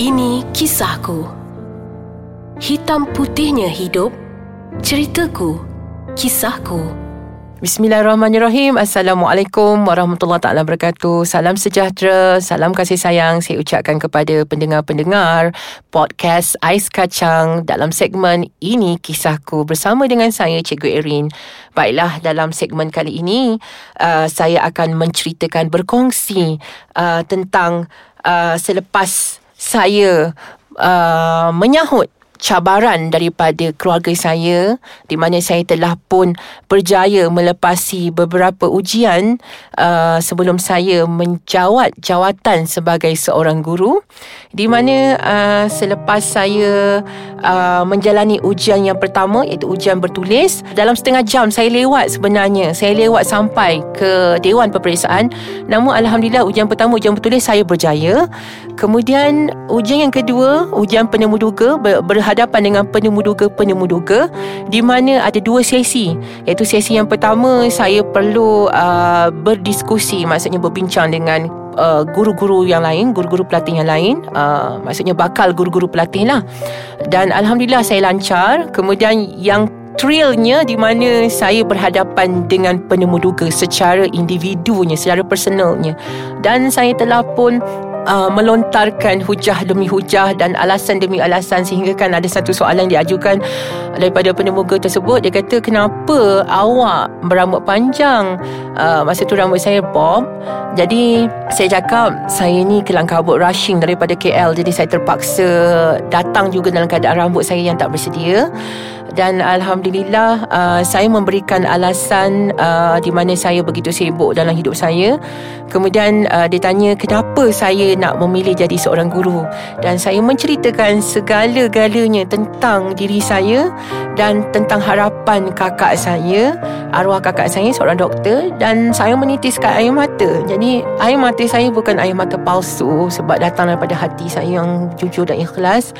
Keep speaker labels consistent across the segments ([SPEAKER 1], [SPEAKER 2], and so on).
[SPEAKER 1] Ini kisahku. Hitam putihnya hidup. Ceritaku. Kisahku.
[SPEAKER 2] Bismillahirrahmanirrahim. Assalamualaikum warahmatullahi taala wabarakatuh. Salam sejahtera, salam kasih sayang saya ucapkan kepada pendengar-pendengar podcast Ais Kacang dalam segmen ini kisahku bersama dengan saya Cikgu Erin. Baiklah dalam segmen kali ini uh, saya akan menceritakan berkongsi uh, tentang uh, selepas saya uh, menyahut cabaran daripada keluarga saya di mana saya telah pun berjaya melepasi beberapa ujian uh, sebelum saya menjawat jawatan sebagai seorang guru. Di mana uh, selepas saya uh, menjalani ujian yang pertama iaitu ujian bertulis dalam setengah jam saya lewat sebenarnya. Saya lewat sampai ke dewan peperiksaan. Namun alhamdulillah ujian pertama ujian bertulis saya berjaya. Kemudian ujian yang kedua ujian penemu duga ber- berhadapan dengan penemu duga di mana ada dua sesi. Iaitu sesi yang pertama saya perlu uh, berdiskusi maksudnya berbincang dengan uh, guru-guru yang lain guru-guru pelatih yang lain uh, maksudnya bakal guru-guru pelatih lah. Dan alhamdulillah saya lancar. Kemudian yang thrillnya di mana saya berhadapan dengan penemu duga secara individunya secara personalnya. Dan saya telah pun uh, melontarkan hujah demi hujah dan alasan demi alasan sehingga kan ada satu soalan diajukan daripada penemuga tersebut. Dia kata kenapa awak berambut panjang? Uh, masa tu rambut saya bob. Jadi saya cakap saya ni kelang kabut rushing daripada KL jadi saya terpaksa datang juga dalam keadaan rambut saya yang tak bersedia. Dan alhamdulillah uh, saya memberikan alasan uh, di mana saya begitu sibuk dalam hidup saya. Kemudian uh, dia tanya kenapa saya nak memilih jadi seorang guru. Dan saya menceritakan segala-galanya tentang diri saya dan tentang harapan kakak saya arwah kakak saya seorang doktor. Dan saya menitiskan air mata. Jadi air mata saya bukan air mata palsu sebab datang daripada hati saya yang jujur dan ikhlas.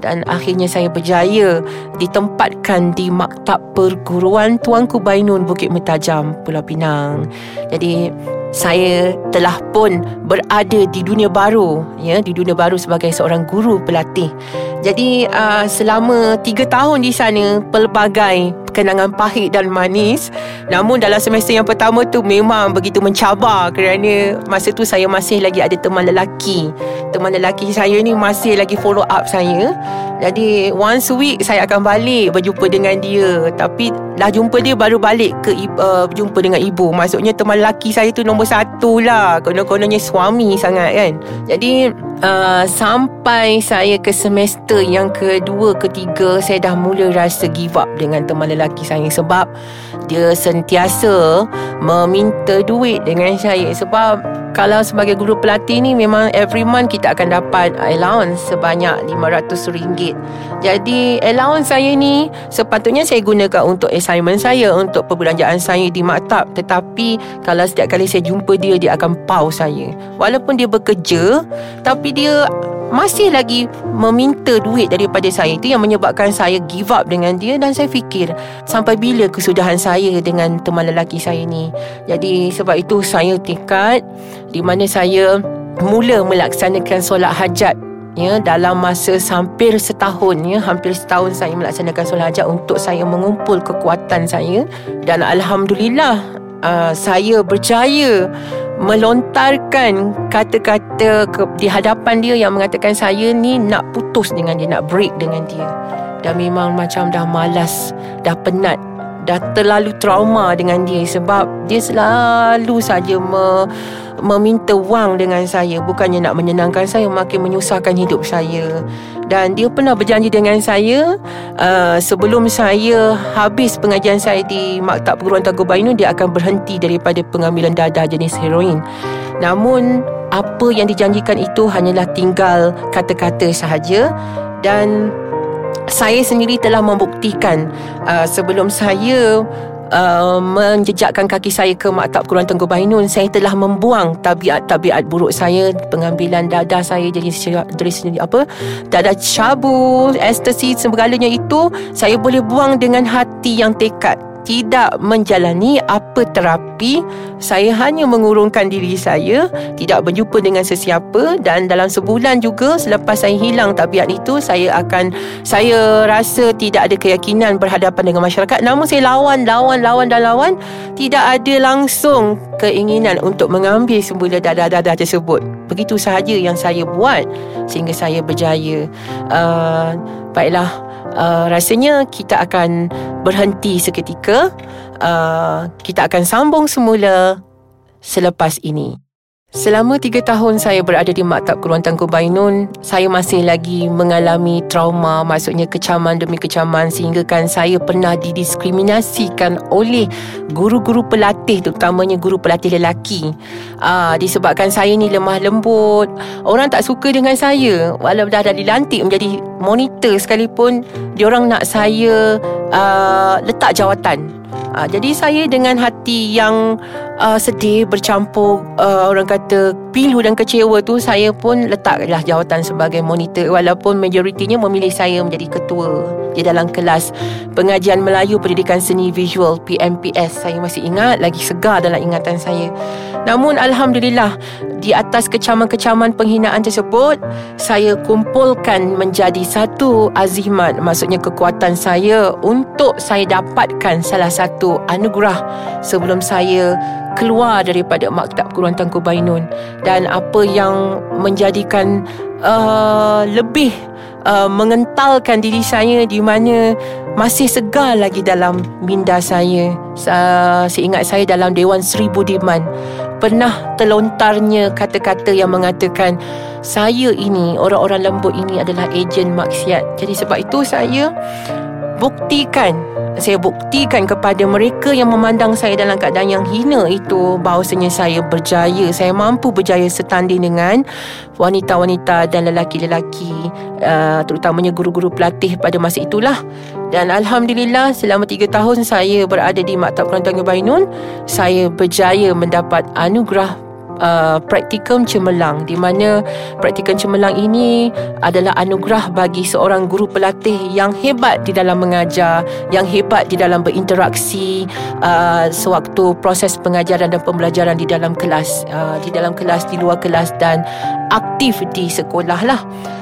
[SPEAKER 2] Dan akhirnya saya berjaya ditempatkan di Maktab Perguruan Tuanku Bainun Bukit Mertajam Pulau Pinang. Jadi saya telah pun berada di dunia baru ya di dunia baru sebagai seorang guru pelatih. Jadi uh, selama tiga tahun di sana pelbagai kenangan pahit dan manis. Namun dalam semester yang pertama tu memang begitu mencabar kerana masa tu saya masih lagi ada teman lelaki. Teman lelaki saya ni masih lagi follow up saya. Jadi once a week saya akan balik berjumpa dengan dia. Tapi dah jumpa dia baru balik ke uh, berjumpa dengan ibu. Maksudnya teman lelaki saya tu nombor satu lah. Konon-kononnya suami sangat kan. Jadi uh, sampai saya ke semester yang kedua, ketiga saya dah mula rasa give up dengan teman lelaki saya sebab dia sentiasa meminta duit dengan saya sebab kalau sebagai guru pelatih ni memang every month kita akan dapat allowance sebanyak RM500. Jadi allowance saya ni sepatutnya saya gunakan untuk assignment saya, untuk perbelanjaan saya di maktab. Tetapi kalau setiap kali saya jumpa dia, dia akan pause saya. Walaupun dia bekerja, tapi dia masih lagi meminta duit daripada saya. Itu yang menyebabkan saya give up dengan dia dan saya fikir sampai bila kesudahan saya dengan teman lelaki saya ni. Jadi sebab itu saya tekad di mana saya mula melaksanakan solat hajat ya dalam masa hampir setahun ya hampir setahun saya melaksanakan solat hajat untuk saya mengumpul kekuatan saya. Dan alhamdulillah uh, saya berjaya melontarkan kata-kata ke, di hadapan dia yang mengatakan saya ni nak putus dengan dia, nak break dengan dia. Dan memang macam dah malas, dah penat, dah terlalu trauma dengan dia sebab dia selalu saja me, meminta wang dengan saya. Bukannya nak menyenangkan saya, makin menyusahkan hidup saya. Dan dia pernah berjanji dengan saya uh, sebelum saya habis pengajian saya di Maktab Perguruan Tangguh Bainu dia akan berhenti daripada pengambilan dadah jenis heroin. Namun apa yang dijanjikan itu hanyalah tinggal kata-kata sahaja dan saya sendiri telah membuktikan uh, sebelum saya uh, menjejakkan kaki saya ke Maktab Quran Tengku Bainun saya telah membuang tabiat-tabiat buruk saya pengambilan dadah saya jadi dari sini apa dadah cabu ekstasi segalanya itu saya boleh buang dengan hati yang tekad tidak menjalani apa terapi saya hanya mengurungkan diri saya tidak berjumpa dengan sesiapa dan dalam sebulan juga selepas saya hilang tabiat itu saya akan saya rasa tidak ada keyakinan berhadapan dengan masyarakat. Namun saya lawan lawan lawan dan lawan tidak ada langsung keinginan untuk mengambil semula dadah-dadah tersebut. Begitu sahaja yang saya buat sehingga saya berjaya. Uh, baiklah uh, rasanya kita akan berhenti seketika. Uh, kita akan sambung semula selepas ini. Selama tiga tahun saya berada di Maktab Keruan Tangguh Bainun, saya masih lagi mengalami trauma, maksudnya kecaman demi kecaman sehingga kan saya pernah didiskriminasikan oleh guru-guru pelatih, terutamanya guru pelatih lelaki. Aa, ah, disebabkan saya ni lemah lembut, orang tak suka dengan saya. Walau dah dah dilantik menjadi monitor sekalipun, diorang nak saya aa, ah, letak jawatan. Uh, jadi saya dengan hati yang uh, sedih bercampur uh, orang kata pilu dan kecewa tu saya pun letaklah jawatan sebagai monitor. Walaupun majoritinya memilih saya menjadi ketua di dalam kelas pengajian Melayu Pendidikan Seni Visual PMPS saya masih ingat lagi segar dalam ingatan saya. Namun alhamdulillah di atas kecaman-kecaman penghinaan tersebut saya kumpulkan menjadi satu azimat. Maksudnya kekuatan saya untuk saya dapatkan salah satu anugerah sebelum saya keluar daripada Maktab Quran Tangku Bainun dan apa yang menjadikan uh, lebih uh, mengentalkan diri saya di mana masih segar lagi dalam minda saya. Uh, seingat saya dalam Dewan Seribu Diman pernah terlontarnya kata-kata yang mengatakan saya ini, orang-orang lembut ini adalah ejen maksiat. Jadi sebab itu saya buktikan saya buktikan kepada mereka yang memandang saya dalam keadaan yang hina itu bahawasanya saya berjaya saya mampu berjaya setanding dengan wanita-wanita dan lelaki-lelaki uh, terutamanya guru-guru pelatih pada masa itulah. Dan Alhamdulillah selama tiga tahun saya berada di Maktab Kelantan Bainun saya berjaya mendapat anugerah uh, praktikum cemerlang di mana praktikum cemerlang ini adalah anugerah bagi seorang guru pelatih yang hebat di dalam mengajar, yang hebat di dalam berinteraksi uh, sewaktu proses pengajaran dan pembelajaran di dalam kelas, uh, di dalam kelas, di luar kelas dan aktif di sekolah lah.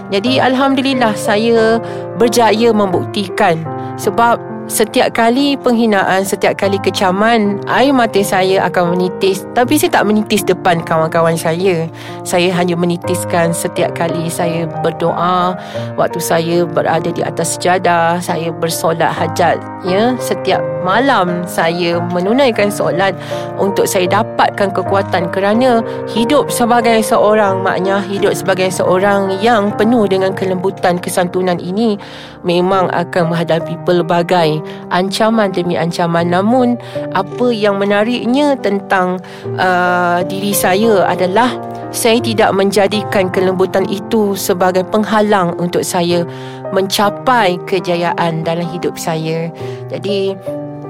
[SPEAKER 2] Jadi Alhamdulillah saya berjaya membuktikan sebab Setiap kali penghinaan, setiap kali kecaman, air mata saya akan menitis. Tapi saya tak menitis depan kawan-kawan saya. Saya hanya menitiskan setiap kali saya berdoa, waktu saya berada di atas sejadah, saya bersolat hajat. Ya, setiap malam saya menunaikan solat untuk saya dapatkan kekuatan kerana hidup sebagai seorang maknya hidup sebagai seorang yang penuh dengan kelembutan kesantunan ini memang akan menghadapi pelbagai ancaman demi ancaman. Namun apa yang menariknya tentang uh, diri saya adalah saya tidak menjadikan kelembutan itu sebagai penghalang untuk saya mencapai kejayaan dalam hidup saya. Jadi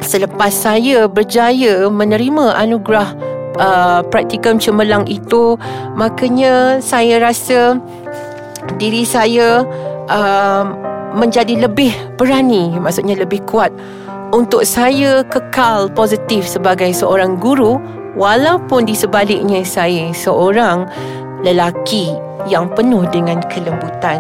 [SPEAKER 2] selepas saya berjaya menerima anugerah uh, praktikum cemerlang itu, makanya saya rasa diri saya uh, menjadi lebih berani maksudnya lebih kuat untuk saya kekal positif sebagai seorang guru walaupun di sebaliknya saya seorang lelaki yang penuh dengan kelembutan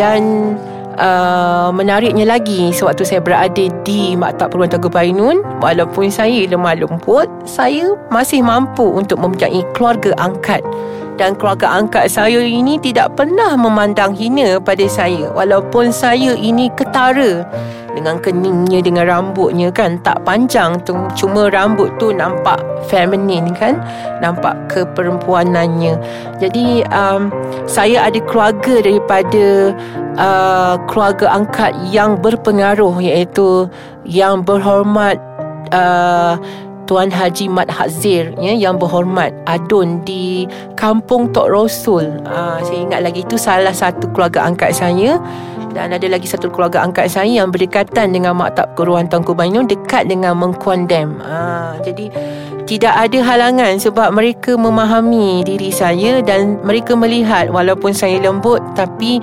[SPEAKER 2] dan uh, menariknya lagi sewaktu saya berada di Maktab Peruan Tengah Bainun walaupun saya lemah lembut saya masih mampu untuk mempunyai keluarga angkat. Dan keluarga angkat saya ini tidak pernah memandang hina pada saya walaupun saya ini ketara dengan keningnya dengan rambutnya kan tak panjang tu. Cuma rambut tu nampak feminin kan nampak keperempuanannya. Jadi um, saya ada keluarga daripada uh, keluarga angkat yang berpengaruh iaitu yang berhormat uh, Tuan Haji Mat Hazir ya, yang berhormat Adun di Kampung Tok Rosul. Uh, saya ingat lagi itu salah satu keluarga angkat saya dan ada lagi satu keluarga angkat saya yang berdekatan dengan Maktab Keruan Tengku Bainun dekat dengan Mengkuan Dam. Uh, jadi tidak ada halangan sebab mereka memahami diri saya dan mereka melihat walaupun saya lembut tapi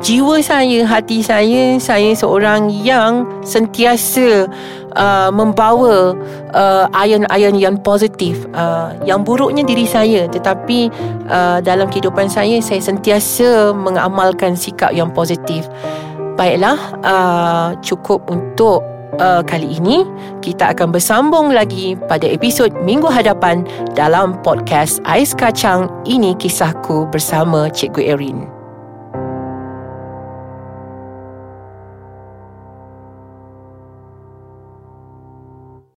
[SPEAKER 2] jiwa saya, hati saya, saya seorang yang sentiasa uh, membawa uh, iron-iron yang positif. Uh, yang buruknya diri saya tetapi uh, dalam kehidupan saya saya sentiasa mengamalkan sikap yang positif. Baiklah, uh, cukup untuk uh, kali ini. Kita akan bersambung lagi pada episod minggu hadapan dalam podcast Ais Kacang. Ini kisahku bersama Cikgu Erin.